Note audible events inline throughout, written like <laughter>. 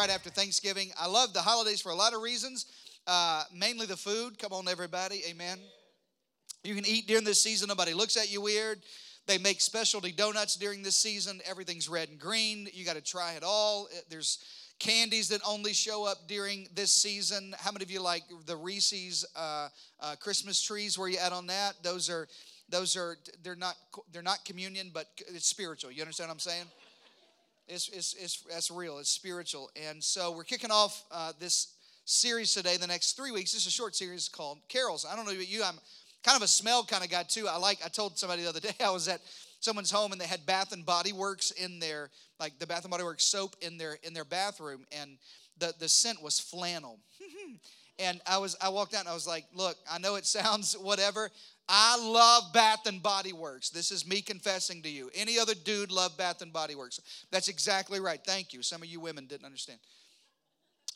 right after Thanksgiving. I love the holidays for a lot of reasons, uh, mainly the food. Come on, everybody. Amen. You can eat during this season, nobody looks at you weird. They make specialty donuts during this season. Everything's red and green. You got to try it all. There's candies that only show up during this season. How many of you like the Reese's uh, uh, Christmas trees? Where you at on that? Those are those are they're not they're not communion, but it's spiritual. You understand what I'm saying? It's it's, it's that's real. It's spiritual, and so we're kicking off uh, this series today. The next three weeks. This is a short series called Carols. I don't know about you. I'm kind of a smell kind of guy too. I like. I told somebody the other day <laughs> I was at someone's home and they had Bath and Body Works in their like the Bath and Body Works soap in their in their bathroom, and the the scent was flannel. <laughs> and I was I walked out and I was like, look, I know it <laughs> sounds whatever. I love Bath and Body Works. This is me confessing to you. Any other dude love Bath and Body Works? That's exactly right. Thank you. Some of you women didn't understand.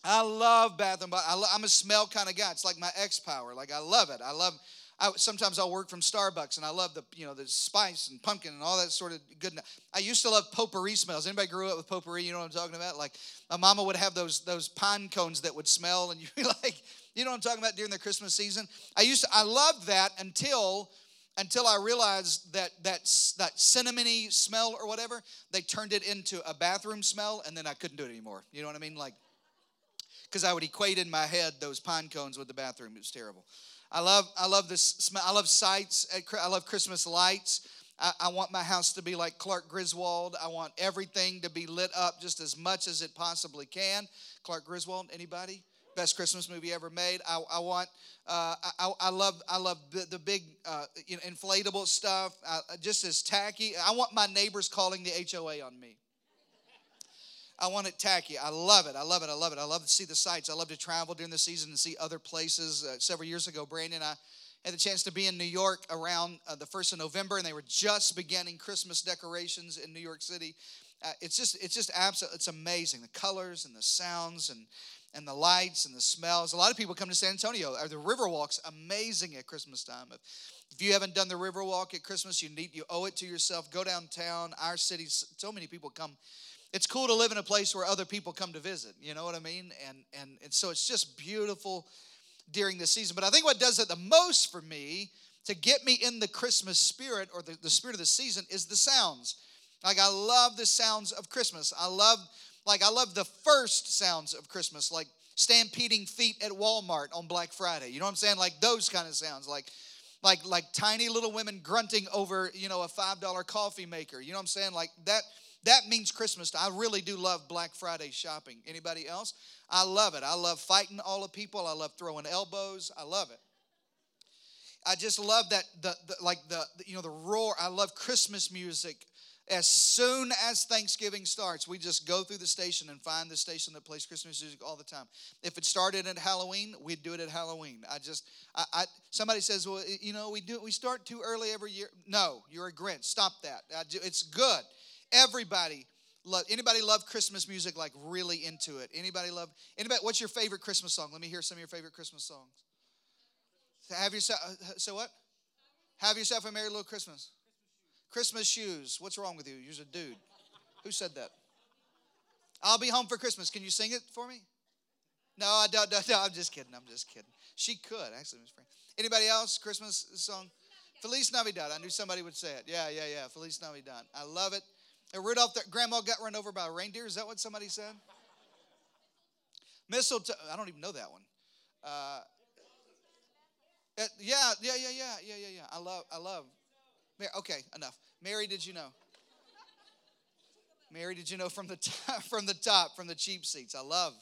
I love Bath and Body. I am a smell kind of guy. It's like my X power. Like I love it. I love I, sometimes I'll work from Starbucks, and I love the you know the spice and pumpkin and all that sort of good. I used to love potpourri smells. Anybody grew up with potpourri? You know what I'm talking about? Like my mama would have those those pine cones that would smell, and <laughs> you'd be like, you know what I'm talking about during the Christmas season. I used to I loved that until until I realized that that that cinnamony smell or whatever they turned it into a bathroom smell, and then I couldn't do it anymore. You know what I mean? Like because I would equate in my head those pine cones with the bathroom. It was terrible. I love I love this I love sights. I love Christmas lights. I, I, want my house to be like Clark Griswold. I want everything to be lit up just as much as it possibly can. Clark Griswold, anybody? Best Christmas movie ever made. I, I want. Uh, I, I love. I love the, the big uh, you know, inflatable stuff. Uh, just as tacky. I want my neighbors calling the HOA on me. I want it tacky. I love it. I love it. I love it. I love to see the sights. I love to travel during the season and see other places. Uh, several years ago, Brandon and I had the chance to be in New York around uh, the first of November, and they were just beginning Christmas decorations in New York City. Uh, it's just, it's just absolutely, it's amazing. The colors and the sounds and and the lights and the smells. A lot of people come to San Antonio. The Riverwalk's amazing at Christmas time. If, if you haven't done the Riverwalk at Christmas, you need you owe it to yourself. Go downtown. Our city, so many people come it's cool to live in a place where other people come to visit you know what i mean? And and, and so it's just beautiful during the season. But i think what does it the most for me to get me in the christmas spirit or the, the spirit of the season is the sounds. Like i love the sounds of christmas. I love like i love the first sounds of christmas like stampeding feet at walmart on black friday. You know what i'm saying? Like those kind of sounds like like like tiny little women grunting over you know a five dollar coffee maker. You know what i'm saying? Like that that means Christmas. I really do love Black Friday shopping. Anybody else? I love it. I love fighting all the people. I love throwing elbows. I love it. I just love that the, the like the, the you know the roar. I love Christmas music. As soon as Thanksgiving starts, we just go through the station and find the station that plays Christmas music all the time. If it started at Halloween, we'd do it at Halloween. I just, I, I somebody says, well, you know, we do, we start too early every year. No, you're a Grinch. Stop that. I, it's good. Everybody love anybody love Christmas music like really into it? Anybody love anybody what's your favorite Christmas song? Let me hear some of your favorite Christmas songs. Have yourself uh, so what? Have yourself a merry little Christmas. Christmas shoes. What's wrong with you? You're a dude. Who said that? I'll be home for Christmas. Can you sing it for me? No, I don't. No, I'm just kidding. I'm just kidding. She could actually, Miss Frank. Anybody else? Christmas song? Feliz Navidad. I knew somebody would say it. Yeah, yeah, yeah. Feliz Navidad. I love it. And Rudolph, grandma got run over by a reindeer. Is that what somebody said? Mistletoe. I don't even know that one. Uh, yeah, yeah, yeah, yeah, yeah, yeah, yeah. I love, I love. Mary, Okay, enough. Mary, did you know? Mary, did you know from the <laughs> top, from the top, from the cheap seats? I love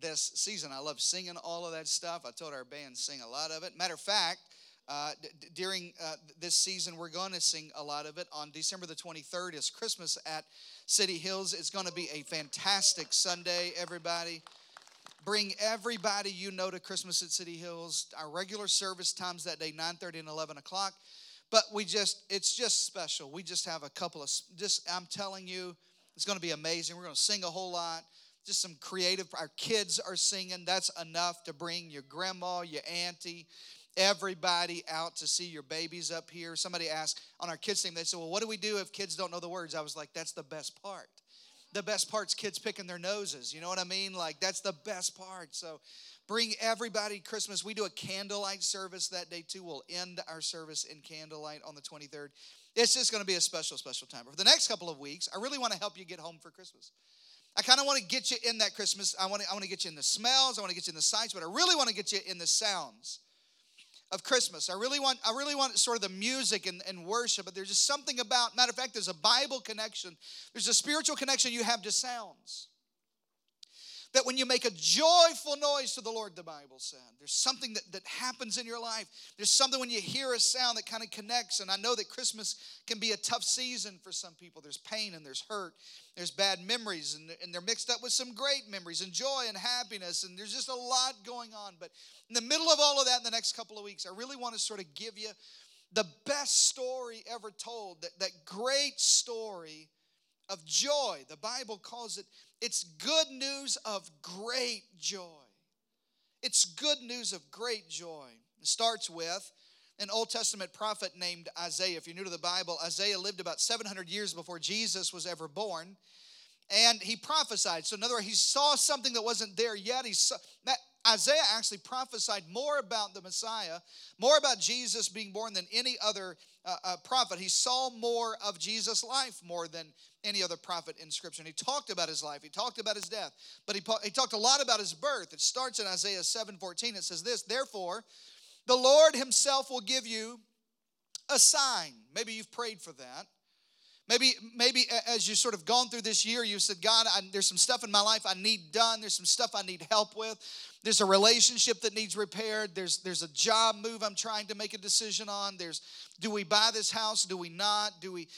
this season. I love singing all of that stuff. I told our band sing a lot of it. Matter of fact, uh, d- during uh, this season, we're going to sing a lot of it. On December the 23rd is Christmas at City Hills. It's going to be a fantastic Sunday, everybody. Bring everybody you know to Christmas at City Hills. Our regular service times that day, 9:30 and 11 o'clock. But we just, it's just special. We just have a couple of, just, I'm telling you, it's going to be amazing. We're going to sing a whole lot just some creative our kids are singing that's enough to bring your grandma your auntie everybody out to see your babies up here. Somebody asked on our kids team, they said, Well, what do we do if kids don't know the words? I was like, That's the best part. the best part's kids picking their noses. You know what I mean? Like that's the best part. So bring everybody Christmas. We do a candlelight service that day too. We'll end our service in candlelight on the 23rd. It's just going to be a special, special time. For the next couple of weeks, I really want to help you get home for Christmas. I kind of want to get you in that Christmas. I want to, I want to get you in the smells. I want to get you in the sights, but I really want to get you in the sounds of Christmas. I really want, I really want sort of the music and, and worship, but there's just something about, matter of fact, there's a Bible connection. There's a spiritual connection you have to sounds that when you make a joyful noise to the Lord, the Bible said, there's something that, that happens in your life. There's something when you hear a sound that kind of connects. And I know that Christmas can be a tough season for some people. There's pain and there's hurt, there's bad memories, and, and they're mixed up with some great memories and joy and happiness. And there's just a lot going on. But in the middle of all of that, in the next couple of weeks, I really want to sort of give you the best story ever told, that, that great story of joy. The Bible calls it, it's good news of great joy. It's good news of great joy. It starts with an Old Testament prophet named Isaiah. If you're new to the Bible, Isaiah lived about 700 years before Jesus was ever born. And he prophesied. So, in other words, he saw something that wasn't there yet. He saw, that, Isaiah actually prophesied more about the Messiah, more about Jesus being born than any other uh, uh, prophet. He saw more of Jesus' life more than any other prophet in Scripture. And he talked about his life, he talked about his death, but he, he talked a lot about his birth. It starts in Isaiah 7 14. It says this Therefore, the Lord himself will give you a sign. Maybe you've prayed for that. Maybe, maybe as you sort of gone through this year, you said, God, I, there's some stuff in my life I need done. There's some stuff I need help with. There's a relationship that needs repaired. There's, there's a job move I'm trying to make a decision on. There's, do we buy this house? Do we not? Do we,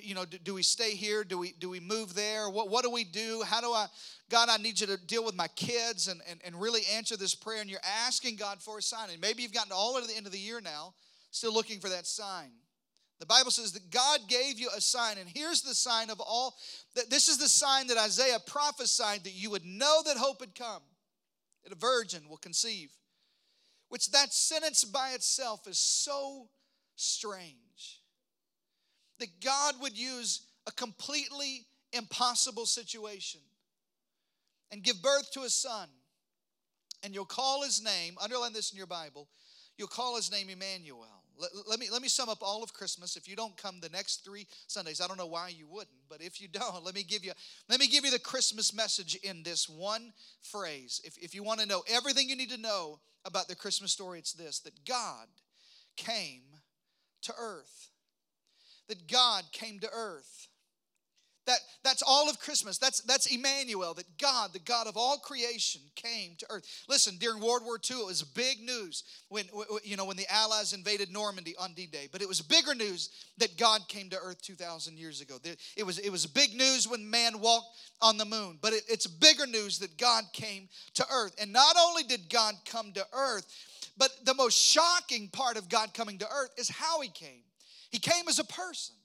you know, do, do we stay here? Do we, do we move there? What, what do we do? How do I, God, I need you to deal with my kids and, and, and really answer this prayer. And you're asking God for a sign. And maybe you've gotten all the way to the end of the year now, still looking for that sign. The Bible says that God gave you a sign, and here's the sign of all that this is the sign that Isaiah prophesied that you would know that hope had come, that a virgin will conceive. Which that sentence by itself is so strange. That God would use a completely impossible situation and give birth to a son, and you'll call his name, underline this in your Bible, you'll call his name Emmanuel. Let, let, me, let me sum up all of Christmas. If you don't come the next three Sundays, I don't know why you wouldn't, but if you don't, <laughs> let me give you, let me give you the Christmas message in this one phrase. If, if you want to know everything you need to know about the Christmas story, it's this that God came to earth. That God came to earth. That, that's all of Christmas. That's, that's Emmanuel, that God, the God of all creation, came to earth. Listen, during World War II, it was big news when, you know, when the Allies invaded Normandy on D-Day. But it was bigger news that God came to earth 2,000 years ago. It was, it was big news when man walked on the moon. But it, it's bigger news that God came to earth. And not only did God come to earth, but the most shocking part of God coming to earth is how he came. He came as a person.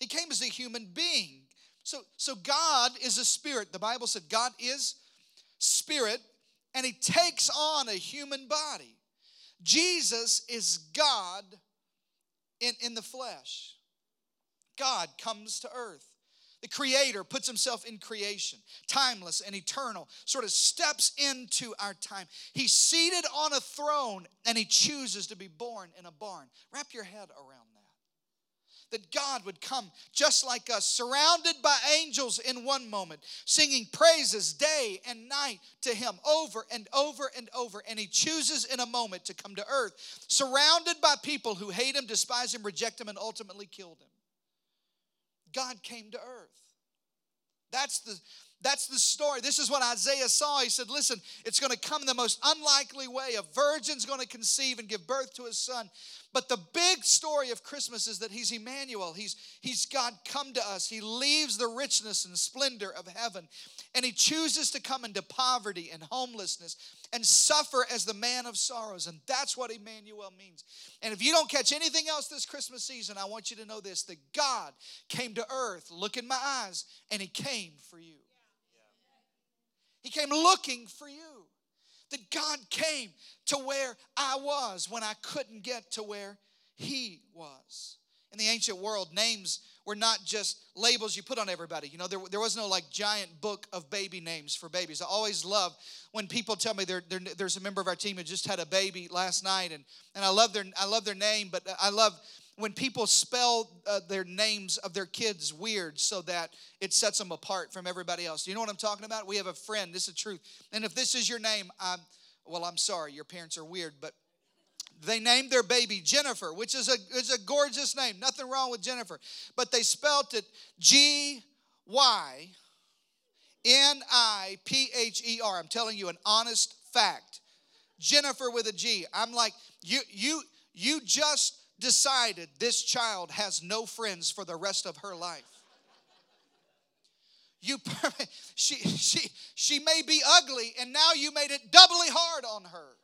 He came as a human being. So, so God is a spirit. The Bible said God is spirit, and he takes on a human body. Jesus is God in, in the flesh. God comes to earth. The Creator puts Himself in creation, timeless and eternal, sort of steps into our time. He's seated on a throne and He chooses to be born in a barn. Wrap your head around that God would come just like us, surrounded by angels in one moment, singing praises day and night to Him over and over and over. And He chooses in a moment to come to earth, surrounded by people who hate Him, despise Him, reject Him, and ultimately killed Him. God came to earth. That's the that's the story. This is what Isaiah saw. He said, Listen, it's going to come in the most unlikely way. A virgin's going to conceive and give birth to a son. But the big story of Christmas is that he's Emmanuel. He's, he's God come to us. He leaves the richness and splendor of heaven and he chooses to come into poverty and homelessness and suffer as the man of sorrows. And that's what Emmanuel means. And if you don't catch anything else this Christmas season, I want you to know this that God came to earth, look in my eyes, and he came for you. He came looking for you that God came to where I was when I couldn't get to where He was. In the ancient world, names were not just labels you put on everybody. You know, there, there was no like giant book of baby names for babies. I always love when people tell me they're, they're, there's a member of our team who just had a baby last night, and, and I love their I love their name, but I love when people spell uh, their names of their kids weird so that it sets them apart from everybody else. You know what I'm talking about? We have a friend. This is truth. And if this is your name, I'm well. I'm sorry. Your parents are weird, but they named their baby Jennifer, which is a, is a gorgeous name. Nothing wrong with Jennifer. But they spelt it G Y N I P H E R. I'm telling you an honest fact. Jennifer with a G. I'm like, you, you, you just decided this child has no friends for the rest of her life. You, <laughs> she, she, she may be ugly, and now you made it doubly hard on her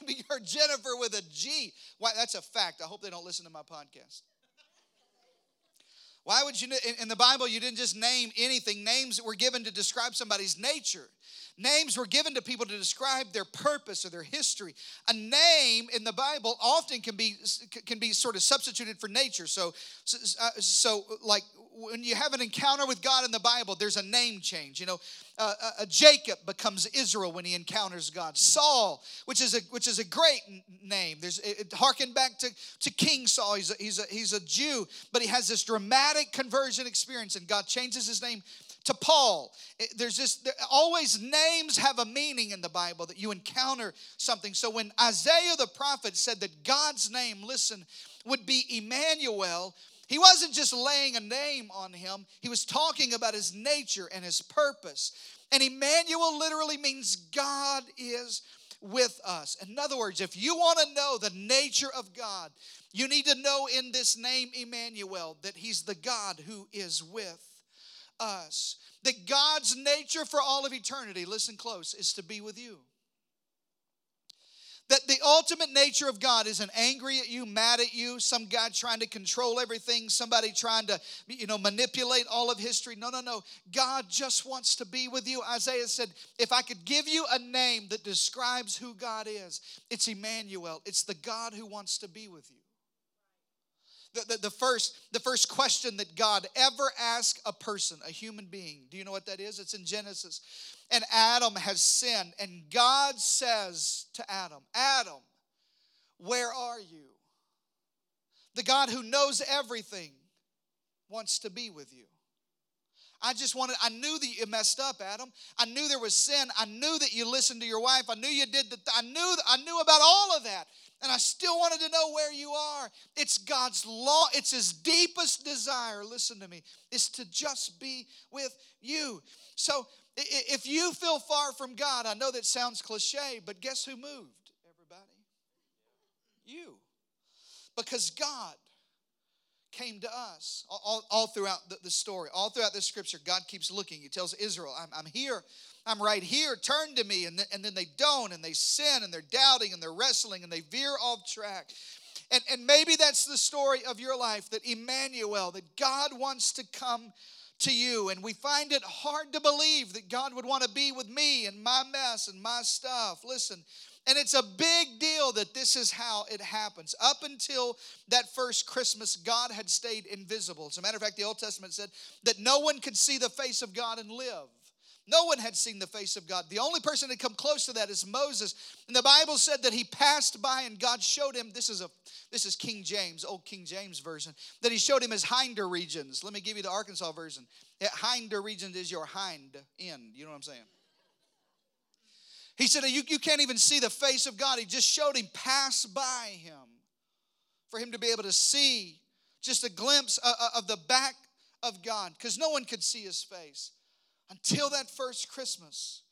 Maybe you're Jennifer with a G. Why, that's a fact. I hope they don't listen to my podcast. Why would you, in the Bible, you didn't just name anything, names were given to describe somebody's nature. Names were given to people to describe their purpose or their history. A name in the Bible often can be can be sort of substituted for nature. So, so, so like when you have an encounter with God in the Bible, there's a name change. You know, uh, uh, Jacob becomes Israel when he encounters God. Saul, which is a which is a great name. There's it, it harken back to, to King Saul. He's a, he's a he's a Jew, but he has this dramatic conversion experience, and God changes his name to Paul. There's just there, always names have a meaning in the Bible that you encounter something. So when Isaiah the prophet said that God's name, listen, would be Emmanuel, he wasn't just laying a name on him, he was talking about his nature and his purpose. And Emmanuel literally means God is with us. In other words, if you want to know the nature of God, you need to know in this name, Emmanuel, that He's the God who is with us. That God's nature for all of eternity, listen close, is to be with you that the ultimate nature of God isn't angry at you, mad at you, some guy trying to control everything, somebody trying to, you know, manipulate all of history. No, no, no. God just wants to be with you. Isaiah said, if I could give you a name that describes who God is, it's Emmanuel. It's the God who wants to be with you. The, the, the, first, the first question that God ever asked a person, a human being, do you know what that is? It's in Genesis and Adam has sinned. And God says to Adam, Adam, where are you? The God who knows everything wants to be with you. I just wanted, I knew that you messed up, Adam. I knew there was sin. I knew that you listened to your wife. I knew you did the, I knew, I knew about all of that. And I still wanted to know where you are. It's God's law, it's his deepest desire, listen to me, is to just be with you. So if you feel far from God, I know that sounds cliche, but guess who moved, everybody? You. Because God came to us all, all throughout the, the, story, all throughout the scripture. God keeps looking. He tells Israel, I'm, I'm here. I'm right here. Turn to me. And, th- and then they don't, and they sin, and they're doubting, and they're wrestling, and they veer off track. And, and maybe that's the story of your life that Emmanuel, that God wants to come to you. And we find it hard to believe that God would want to be with me and my mess and my stuff. Listen, and it's a big deal that this is how it happens. Up until that first Christmas, God had stayed invisible. As a matter of fact, the Old Testament said that no one could see the face of God and live. No one had seen the face of God. The only person that come close to that is Moses. And the Bible said that he passed by and God showed him this is a this is King James, old King James version, that he showed him his hinder regions. Let me give you the Arkansas version. hinder regions is your hind end. You know what I'm saying? He said, you, you can't even see the face of God. He just showed him pass by him for him to be able to see just a glimpse of, of the back of God because no one could see his face until that first Christmas.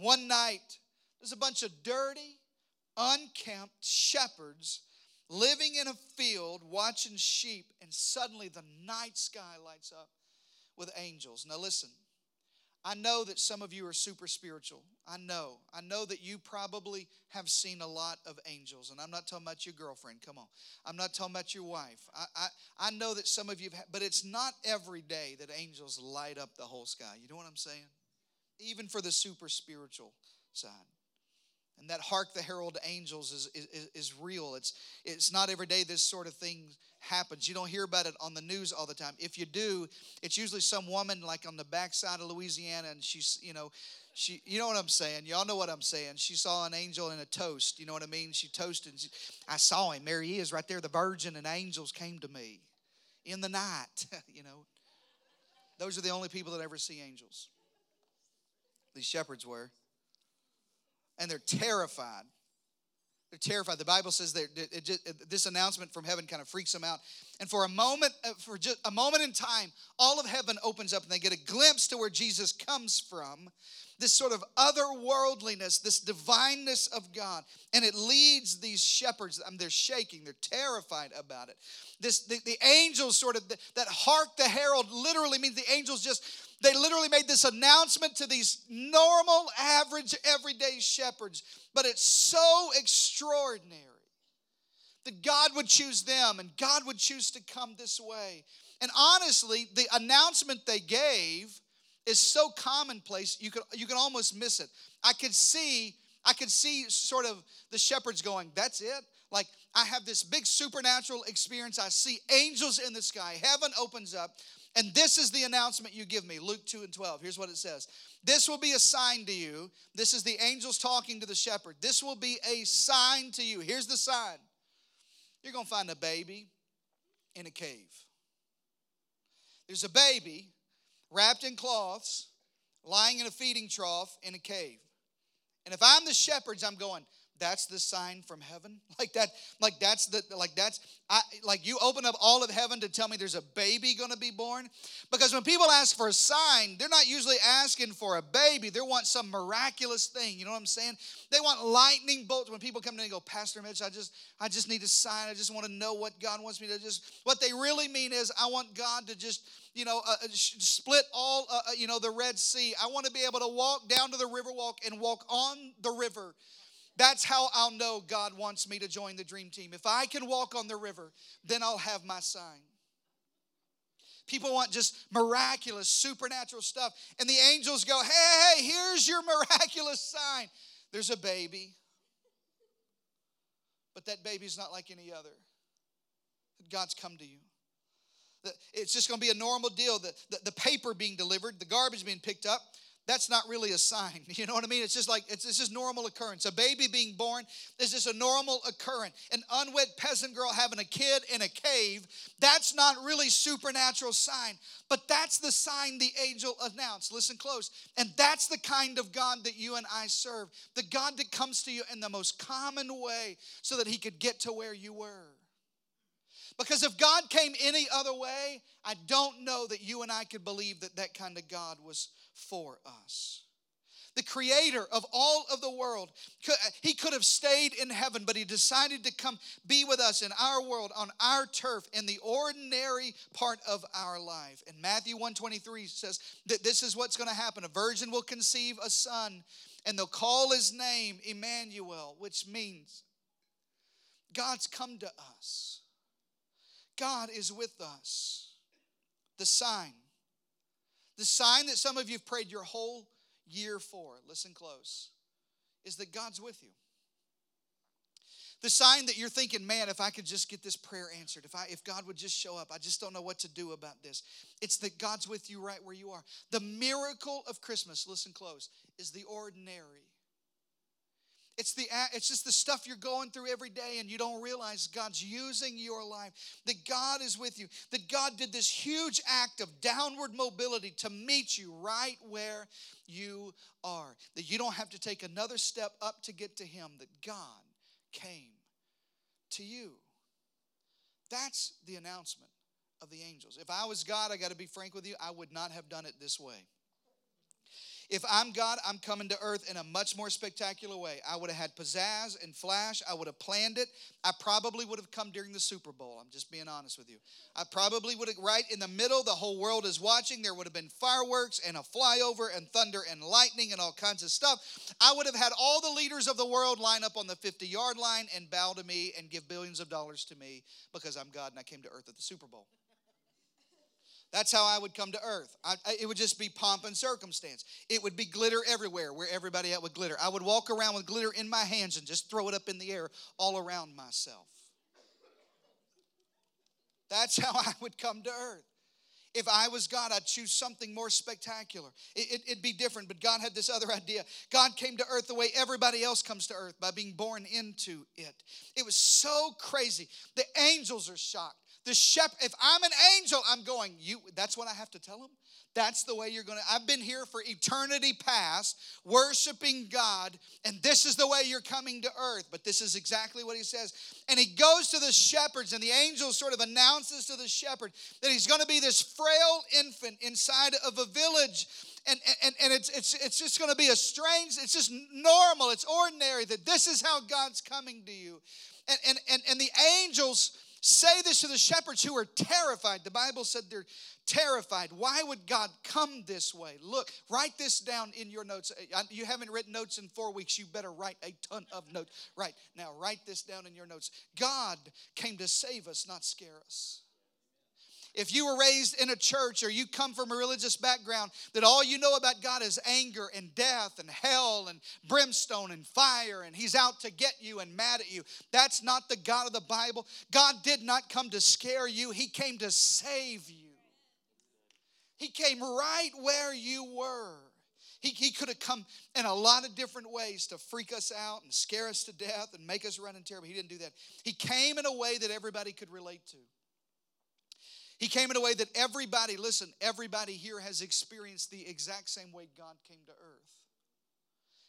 One night, there's a bunch of dirty, unkempt shepherds living in a field watching sheep, and suddenly the night sky lights up with angels. Now, listen, I know that some of you are super spiritual. I know. I know that you probably have seen a lot of angels. And I'm not talking about your girlfriend. Come on. I'm not talking about your wife. I, I, I know that some of you have, but it's not every day that angels light up the whole sky. You know what I'm saying? Even for the super spiritual side. And that hark the herald angels is, is, is real. It's, it's not every day this sort of thing happens. You don't hear about it on the news all the time. If you do, it's usually some woman like on the backside of Louisiana and she's, you know, she, you know what I'm saying? Y'all know what I'm saying. She saw an angel in a toast. You know what I mean? She toasted. She, I saw him. There he is right there, the virgin, and angels came to me in the night. <laughs> you know, those are the only people that ever see angels. These shepherds were and they're terrified. They're terrified. The Bible says that just, this announcement from heaven kind of freaks them out. And for a moment, uh, for just a moment in time, all of heaven opens up and they get a glimpse to where Jesus comes from. This sort of otherworldliness, this divineness of God. And it leads these shepherds, I mean, they're shaking, they're terrified about it. This the, the angels sort of that hark the herald literally means the angels just they literally made this announcement to these normal, average, everyday shepherds, but it's so extraordinary that God would choose them and God would choose to come this way. And honestly, the announcement they gave is so commonplace you could you can almost miss it. I could see I could see sort of the shepherds going, "That's it." Like I have this big supernatural experience. I see angels in the sky. Heaven opens up. And this is the announcement you give me Luke 2 and 12. Here's what it says This will be a sign to you. This is the angels talking to the shepherd. This will be a sign to you. Here's the sign you're going to find a baby in a cave. There's a baby wrapped in cloths, lying in a feeding trough in a cave. And if I'm the shepherds, I'm going, that's the sign from heaven? <laughs> Like that like that's the like that's I, like you open up all of heaven to tell me there's a baby going to be born? Because when people ask for a sign they're not usually asking for a baby. They want some miraculous thing you know what i'm saying? They want lightning bolts. When people come to me and go pastor mitch i just i just need a sign. I just want to know what god wants me to just what they really mean is i want god to just you know uh, uh split all uh, uh, you know the red sea. I want to be able to walk down to the river walk and walk on the river that's how I'll know God wants me to join the dream team. If I can walk on the river, then I'll have my sign. People want just miraculous, supernatural stuff. And the angels go, hey, hey, here's your <laughs> miraculous sign. There's a baby. But that baby's not like any other. God's come to you. It's just going to be a normal deal. The, the, the paper being delivered, the garbage being picked up, that's not really a sign. <laughs> You know what I mean? It's just like it's, it's just normal occurrence. A baby being born is just a normal occurrence. An unwed peasant girl having a kid in a cave, that's not really supernatural sign. But that's the sign the angel announced. Listen close. And that's the kind of God that you and I serve. The God that comes to you in the most common way so that he could get to where you were. Because if God came any other way, I don't know that you and I could believe that that kind of God was for us. The creator of all of the world, he could have stayed in heaven, but he decided to come be with us in our world, on our turf, in the ordinary part of our life. And Matthew 123 says that this is what's going to happen. A virgin will conceive a son, and they'll call his name Emmanuel, which means God's come to us. God is with us. The sign the sign that some of you have prayed your whole year for, listen close, is that God's with you. The sign that you're thinking, man, if I could just get this prayer answered, if I if God would just show up, I just don't know what to do about this. It's that God's with you right where you are. The miracle of Christmas, listen close, is the ordinary. It's, the, it's just the stuff you're going through every day and you don't realize God's using your life, that God is with you, that God did this huge act of downward mobility to meet you right where you are, that you don't have to take another step up to get to Him, that God came to you. That's the announcement of the angels. If I was God, I got to be frank with you, I would not have done it this way. If I'm God, I'm coming to earth in a much more spectacular way. I would have had pizzazz and flash. I would have planned it. I probably would have come during the Super Bowl. I'm just being honest with you. I probably would have, right in the middle, the whole world is watching. There would have been fireworks and a flyover and thunder and lightning and all kinds of stuff. I would have had all the leaders of the world line up on the 50 yard line and bow to me and give billions of dollars to me because I'm God and I came to earth at the Super Bowl. That's how I would come to earth. I, it would just be pomp and circumstance. It would be glitter everywhere where everybody else would glitter. I would walk around with glitter in my hands and just throw it up in the air all around myself. That's <laughs> how I would come to earth. If I was God, I'd choose something more spectacular. It, would it, be different, but God had this other <laughs> idea. God came to earth the way everybody else comes to earth by being born into it. It was so crazy. The angels are shocked. The shepherd, if I'm an angel, I'm going, you that's what I have to tell him. That's the way you're going to. I've been here for eternity past, worshiping God, and this is the way you're coming to earth. But this is exactly what he says. And he goes to the shepherds, and the angel sort of announces to the shepherd that he's going to be this frail infant inside of a village. And, and, and it's, it's, it's just going to be a strange, it's just normal, it's ordinary that this is how God's coming to you. And, and, and, and the angels Say this to the shepherds who are terrified. The Bible said they're terrified. Why would God come this way? Look, write this down in your notes. Uh, you haven't written notes in four weeks. You better write a ton of notes. Right now, write this down in your notes. God came to save us, not scare us. If you were raised in a church or you come from a religious background that all you know about God is anger and death and hell and brimstone and fire and He's out to get you and mad at you, that's not the God of the Bible. God did not come to scare you, He came to save you. He came right where you were. He, he could have come in a lot of different ways to freak us out and scare us to death and make us run in terror. But he didn't do that. He came in a way that everybody could relate to. He came in a way that everybody, listen, everybody here has experienced the exact same way God came to earth.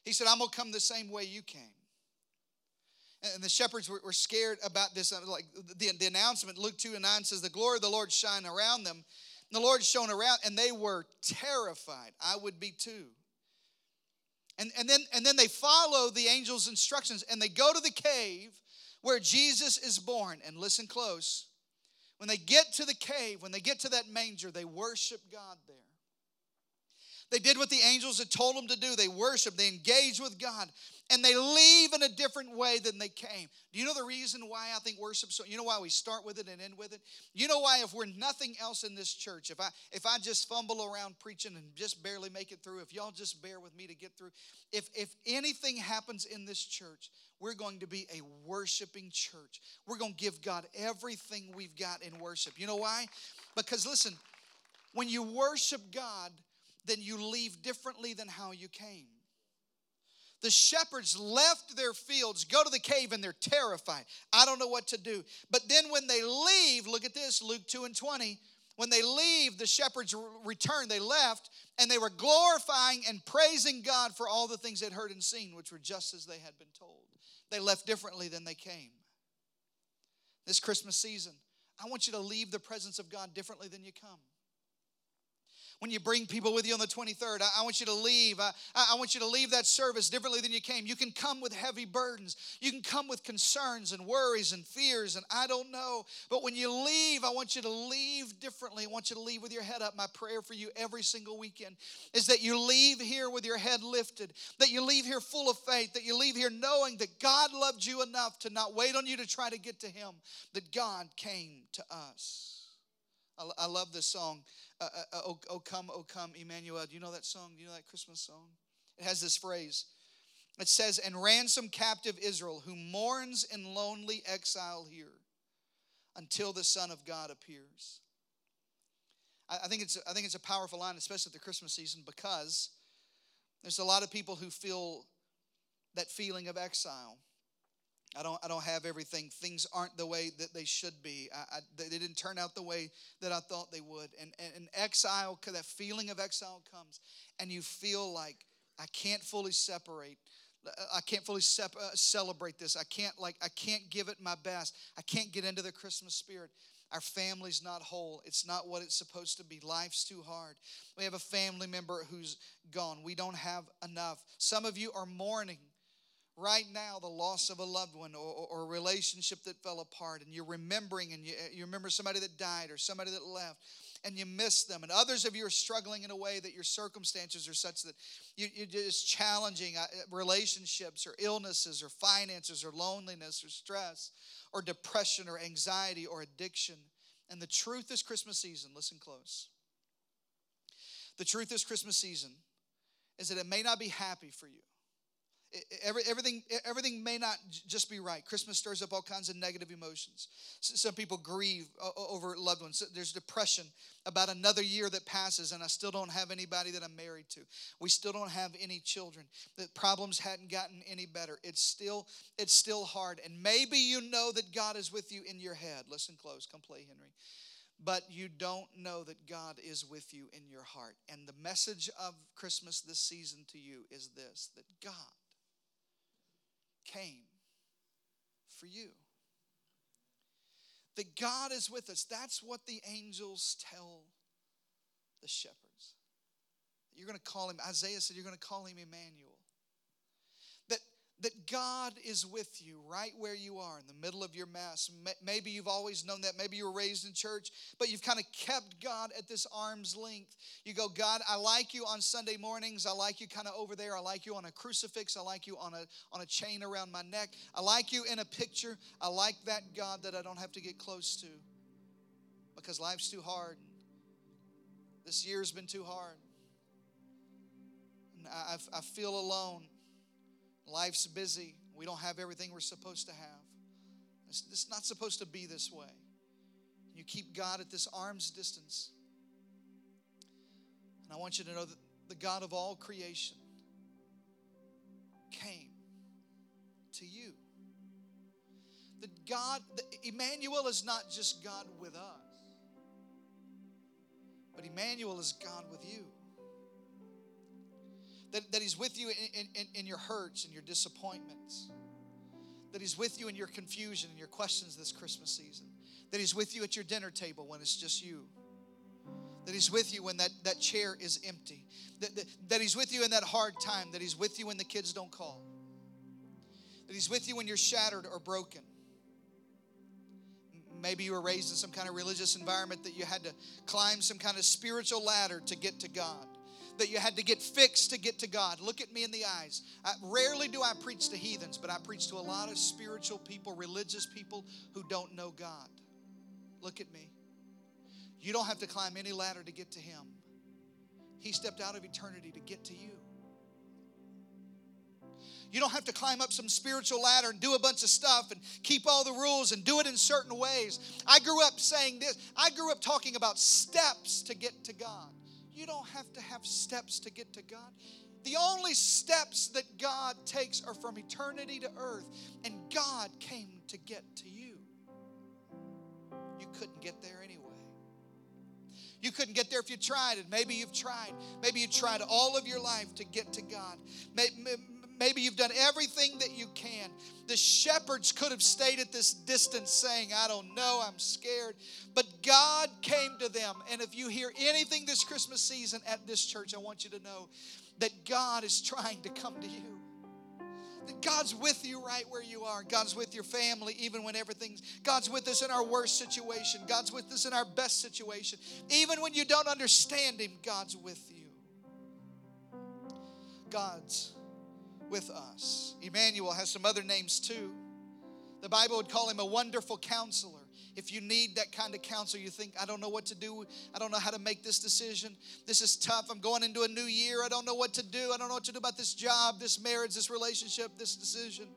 He said, I'm going to come the same way you came. And the shepherds were, scared about this. Uh, like the, the announcement, Luke 2 and 9 says, The glory of the Lord shine around them. The Lord shone around, and they were terrified. I would be too. And, and, then, and then they follow the angel's instructions and they go to the cave where Jesus is born. And listen close when they get to the cave, when they get to that manger, they worship God there. They did what the angels had told them to do. They worship, they engage with God, and they leave in a different way than they came. Do you know the reason why I think worship so you know why we start with it and end with it? You know why if we're nothing else in this church, if I if I just fumble around preaching and just barely make it through, if y'all just bear with me to get through, if if anything happens in this church, we're going to be a worshiping church. We're going to give God everything we've got in worship. You know why? Because listen, when you worship God, then you leave differently than how you came. The shepherds left their fields, go to the cave, and they're terrified. I don't know what to do. But then when they leave, look at this Luke 2 and 20. When they leave, the shepherds return. They left, and they were glorifying and praising God for all the things they'd heard and seen, which were just as they had been told. They left differently than they came. This Christmas season, I want you to leave the presence of God differently than you come when you bring people with you on the 23rd. I, I want you to leave. I, I want you to leave that service differently than you came. You can come with heavy burdens. You can come with concerns and worries and fears, and I don't know. But when you leave, I want you to leave differently. I want you to leave with your head up. My prayer for you every single weekend is that you leave here with your head lifted, that you leave here full of faith, that you leave here knowing that God loved you enough to not wait on you to try to get to Him, that God came to us. I, love this song. Uh, uh, uh, oh, oh, come, oh, come, Emmanuel. Do you know that song? Do you know that Christmas song? It has this phrase. It says, And ransom captive Israel who mourns in lonely exile here until the Son of God appears. I, I think, it's, I think it's a powerful line, especially at the Christmas season, because there's a lot of people who feel that feeling of exile. I don't, I don't have everything. Things aren't the way that they should be. I, I, they didn't turn out the way that I thought they would. And, and, and exile, that feeling of exile comes, and you feel like I can't fully separate. I can't fully sep- uh, celebrate this. I can't like I can't give it my best. I can't get into the Christmas spirit. Our family's not whole. It's not what it's supposed to be. Life's too hard. We have a family member who's gone. We don't have enough. Some of you are mourning right now the loss of a loved one or, or, a relationship that fell apart and you're remembering and you, you remember somebody that died or somebody that left and you miss them and others of you are struggling in a way that your circumstances are such that you, you're just challenging uh, relationships or illnesses or finances or loneliness or stress or depression or anxiety or addiction And the truth is Christmas season, listen close. The truth is Christmas season is that it may not be happy for you. Every, everything, everything may not just be right. Christmas stirs up all kinds of negative emotions. Some people grieve over loved ones. There's depression about another year that passes, and I still don't have anybody that I'm married to. We still don't have any children. The problems hadn't gotten any better. It's still, it's still hard. And maybe you know that God is with you in your head. Listen close. Come play, Henry but you don't know that God is with you in your heart. And the message of Christmas this season to you is this that God came for you. That God is with us. That's what the angels tell the shepherds. You're going to call him, Isaiah said, you're going to call him Emmanuel that God is with you right where you are in the middle of your mess. Maybe you've always known that. Maybe you were raised in church, but you've kind of kept God at this arm's length. You go, God, I like you on Sunday mornings. I like you kind of over there. I like you on a crucifix. I like you on a, on a chain around my neck. I like you in a picture. I like that God that I don't have to get close to because life's too hard. This year's been too hard. I, I feel alone. Life's busy. We don't have everything we're supposed to have. It's, it's not supposed to be this way. You keep God at this arm's distance. And I want you to know that the God of all creation came to you. That God, Emmanuel is not just God with us, but Emmanuel is God with you that, that He's with you in, in, in your hurts and your disappointments, that He's with you in your confusion and your questions this Christmas season, that He's with you at your dinner table when it's just you. That he's with you when that, that chair is empty. That, that, that he's with you in that hard time. That he's with you when the kids don't call. That he's with you when you're shattered or broken. Maybe you were raised in some kind of religious environment that you had to climb some kind of spiritual ladder to get to God that you had to get fixed to get to God. Look at me in the eyes. I, rarely do I preach to heathens, but I preach to a lot of spiritual people, religious people who don't know God. Look at me. You don't have to climb any ladder to get to Him, He stepped out of eternity to get to you. You don't have to climb up some spiritual ladder and do a bunch of stuff and keep all the rules and do it in certain ways. I grew up saying this. I grew up talking about steps to get to God. You don't have to have steps to get to God. The only steps that God takes are from eternity to earth, and God came to get to you. You couldn't get there anyway. You couldn't get there if you tried it. Maybe you've tried. Maybe you tried all of your life to get to God. Maybe you've done everything that you can. The shepherds could have stayed at this distance saying, I don't know, I'm scared. But God came to them. And if you hear anything this Christmas season at this church, I want you to know that God is trying to come to you. That God's with you right where you are. God's with your family, even when everything's, God's with us in our worst situation. God's with us in our best situation. Even when you don't understand Him, God's with you. God's with us. Emmanuel has some other names too. The Bible would call him a wonderful counselor. If you need that kind of counsel, you think, I don't know what to do. I don't know how to make this decision. This is tough. I'm going into a new year. I don't know what to do. I don't know what to do about this job, this marriage, this relationship, this decision.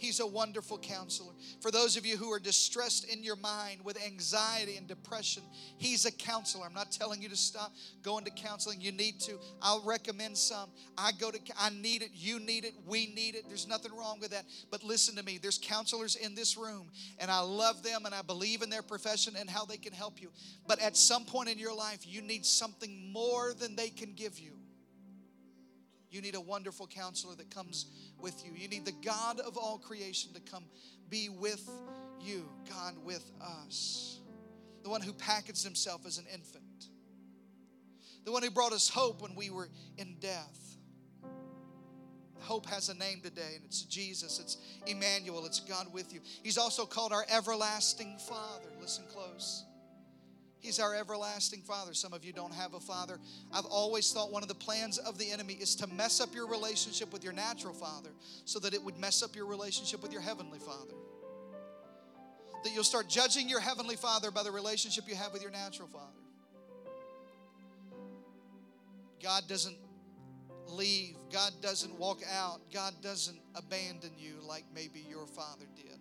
He's a wonderful counselor. For those of you who are distressed in your mind with anxiety and depression, He's a counselor. I'm not telling you to stop going to counseling. You need to. I'll recommend some. I go to, I need it. You need it. We need it. There's nothing wrong with that. But listen to me. There's counselors in this room, and I love them, and I believe in their profession and how they can help you. But at some point in your life, you need something more than they can give you. You need a wonderful counselor that comes with you. You need the God of all creation to come be with you, God with us. The one who packaged himself as an infant, the one who brought us hope when we were in death. Hope has a name today, and it's Jesus, it's Emmanuel, it's God with you. He's also called our everlasting Father. Listen close. He's our everlasting Father. Some of you don't have a father. I've always thought one of the plans of the enemy is to mess up your relationship with your natural father so that it would mess up your relationship with your heavenly Father. That you'll start judging your Heavenly Father by the relationship you have with your natural Father. God doesn't leave, God doesn't walk out, God doesn't abandon you like maybe your Father did.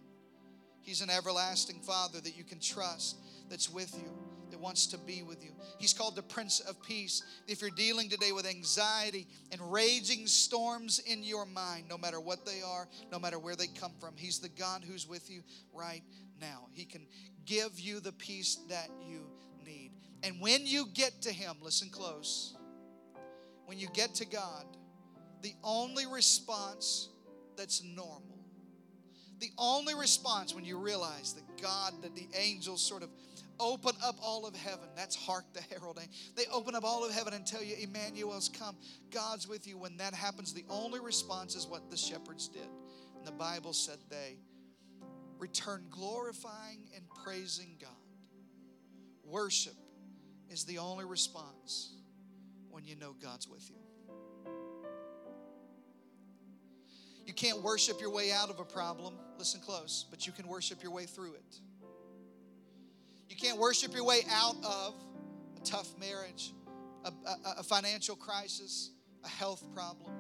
He's an everlasting Father that you can trust, that's with you, that wants to be with you. He's called the Prince of Peace. If you're dealing today with anxiety and raging storms in your mind, no matter what they are, no matter where they come from, He's the God who's with you right now. He can give you the peace that you need. And when you get to Him, listen close, when you get to God, the only response that's normal, the only response when you realize that God, that the angels sort of open up all of heaven. That's hark the herald. Eh? They open up all of heaven and tell you, Emmanuel's come. God's with you. When that happens, the only response is what the shepherds did. And the Bible said they returned glorifying and praising God. Worship is the only response when you know God's with you. You can't worship your way out of a problem. Listen close, but you can worship your way through it. You can't worship your way out of a tough marriage, a, a, a financial crisis, a health problem,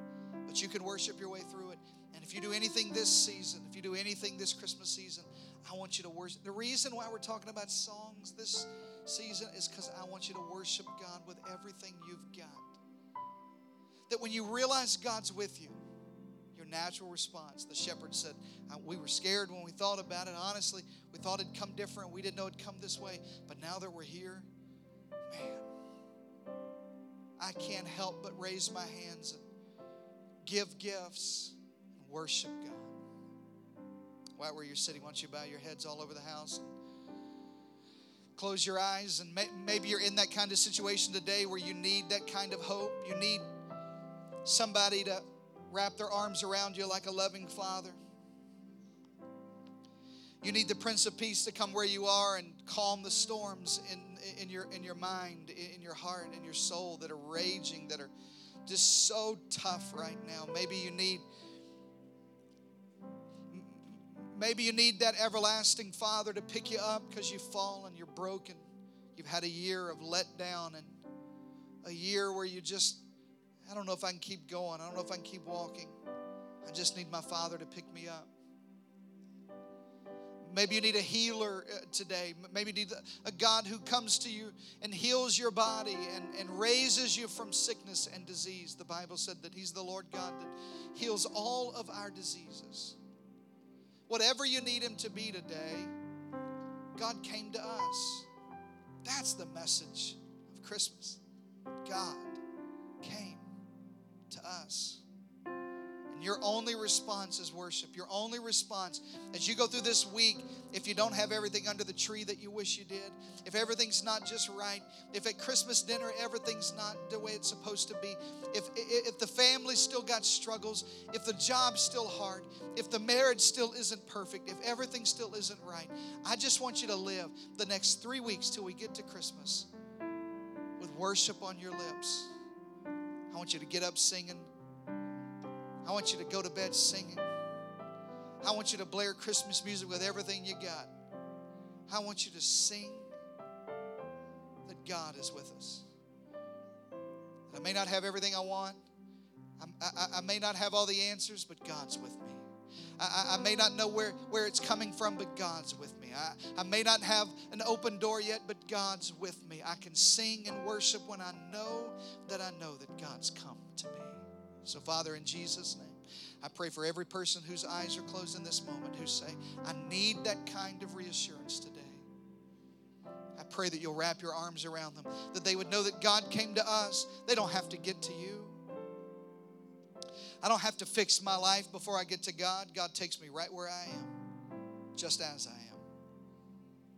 but you can worship your way through it. And if you do anything this season, if you do anything this Christmas season, I want you to worship. The reason why we're talking about songs this season is because I want you to worship God with everything you've got. That when you realize God's with you, your natural response, the shepherd said, uh, We were scared when we thought about it. Honestly, we thought it'd come different. We didn't know it'd come this way. But now that we're here, man, I can't help but raise my hands and give gifts and worship God. Right where you're sitting, why don't you bow your heads all over the house? Close your eyes, and may, maybe you're in that kind of situation today where you need that kind of hope. You need somebody to wrap their arms around you like a loving father. You need the Prince of Peace to come where you are and calm the storms in, in, your, in your mind, in your heart, in your soul that are raging, that are just so tough right now. Maybe you need maybe you need that everlasting Father to pick you up because you've fallen, you're broken. You've had a year of letdown and a year where you just I don't know if I can keep going. I don't know if I can keep walking. I just need my Father to pick me up. Maybe you need a healer uh, today. Maybe you need a God who comes to you and heals your body and, and raises you from sickness and disease. The Bible said that He's the Lord God that heals all of our diseases. Whatever you need Him to be today, God came to us. That's the message of Christmas. God came to us. And your only response is worship. Your only response as you go through this week, if you don't have everything under the tree that you wish you did, if everything's not just right, if at Christmas dinner everything's not the way it's supposed to be, if, if the family still got struggles, if the job's still hard, if the marriage still isn't perfect, if everything still isn't right, I just want you to live the next three weeks till we get to Christmas with worship on your lips. I want you to get up singing. I want you to go to bed singing. I want you to blare Christmas music with everything you got. I want you to sing that God is with us. I may not have everything I want. I, I, I may not have all the answers, but God's with me. I, I, may not know where, where it's coming from, but God's with me. I, I may not have an open door yet, but God's with me. I can sing and worship when I know that I know that God's come to me. So, Father, in Jesus' name, I pray for every person whose eyes are closed in this moment who say, I need that kind of reassurance today. I pray that you'll wrap your arms around them, that they would know that God came to us. They don't have to get to you. I don't have to fix my life before I get to God. God takes me right where I am, just as I am.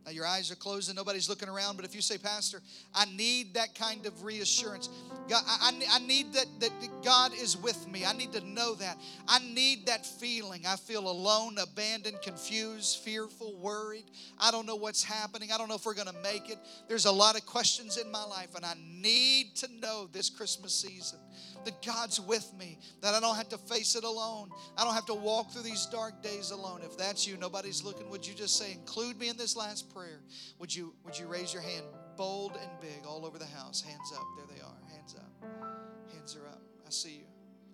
Now, your eyes are closed and nobody's looking around, but if you say, Pastor, I need that kind of reassurance. God, I, I, need that, that God is with me. I need to know that. I need that feeling. I feel alone, abandoned, confused, fearful, worried. I don't know what's happening. I don't know if we're going to make it. There's a lot of questions in my life, and I need to know this Christmas season that God's with me, that I don't have to face it alone. I don't have to walk through these dark days alone. If that's you, nobody's looking, would you just say, include me in this last prayer? Would you, would you raise your hand bold and big all over the house? Hands up. There they are. Hands up. Hands are up. I see you.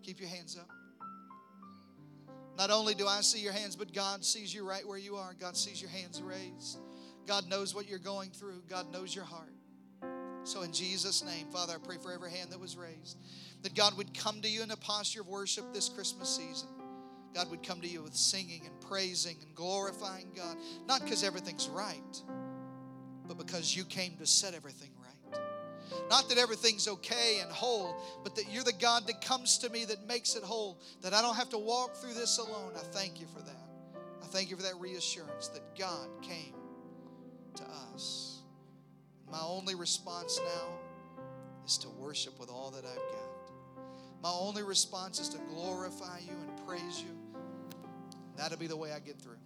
Keep your hands up. Not only do I see your hands, but God sees you right where you are. God sees your hands raised. God knows what you're going through. God knows your heart. So, in Jesus' name, Father, I pray for every hand that was raised that God would come to you in a posture of worship this Christmas season. God would come to you with singing and praising and glorifying God, not because everything's right, but because you came to set everything right. Not that everything's okay and whole, but that you're the God that comes to me that makes it whole, that I don't have to walk through this alone. I thank you for that. I thank you for that reassurance that God came to us. My only response now is to worship with all that I've got. My only response is to glorify you and praise you. That'll be the way I get through.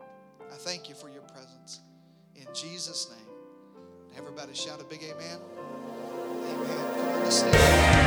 I thank you for your presence. In Jesus' name. Everybody shout a big amen. Amen. Come on, let's stand.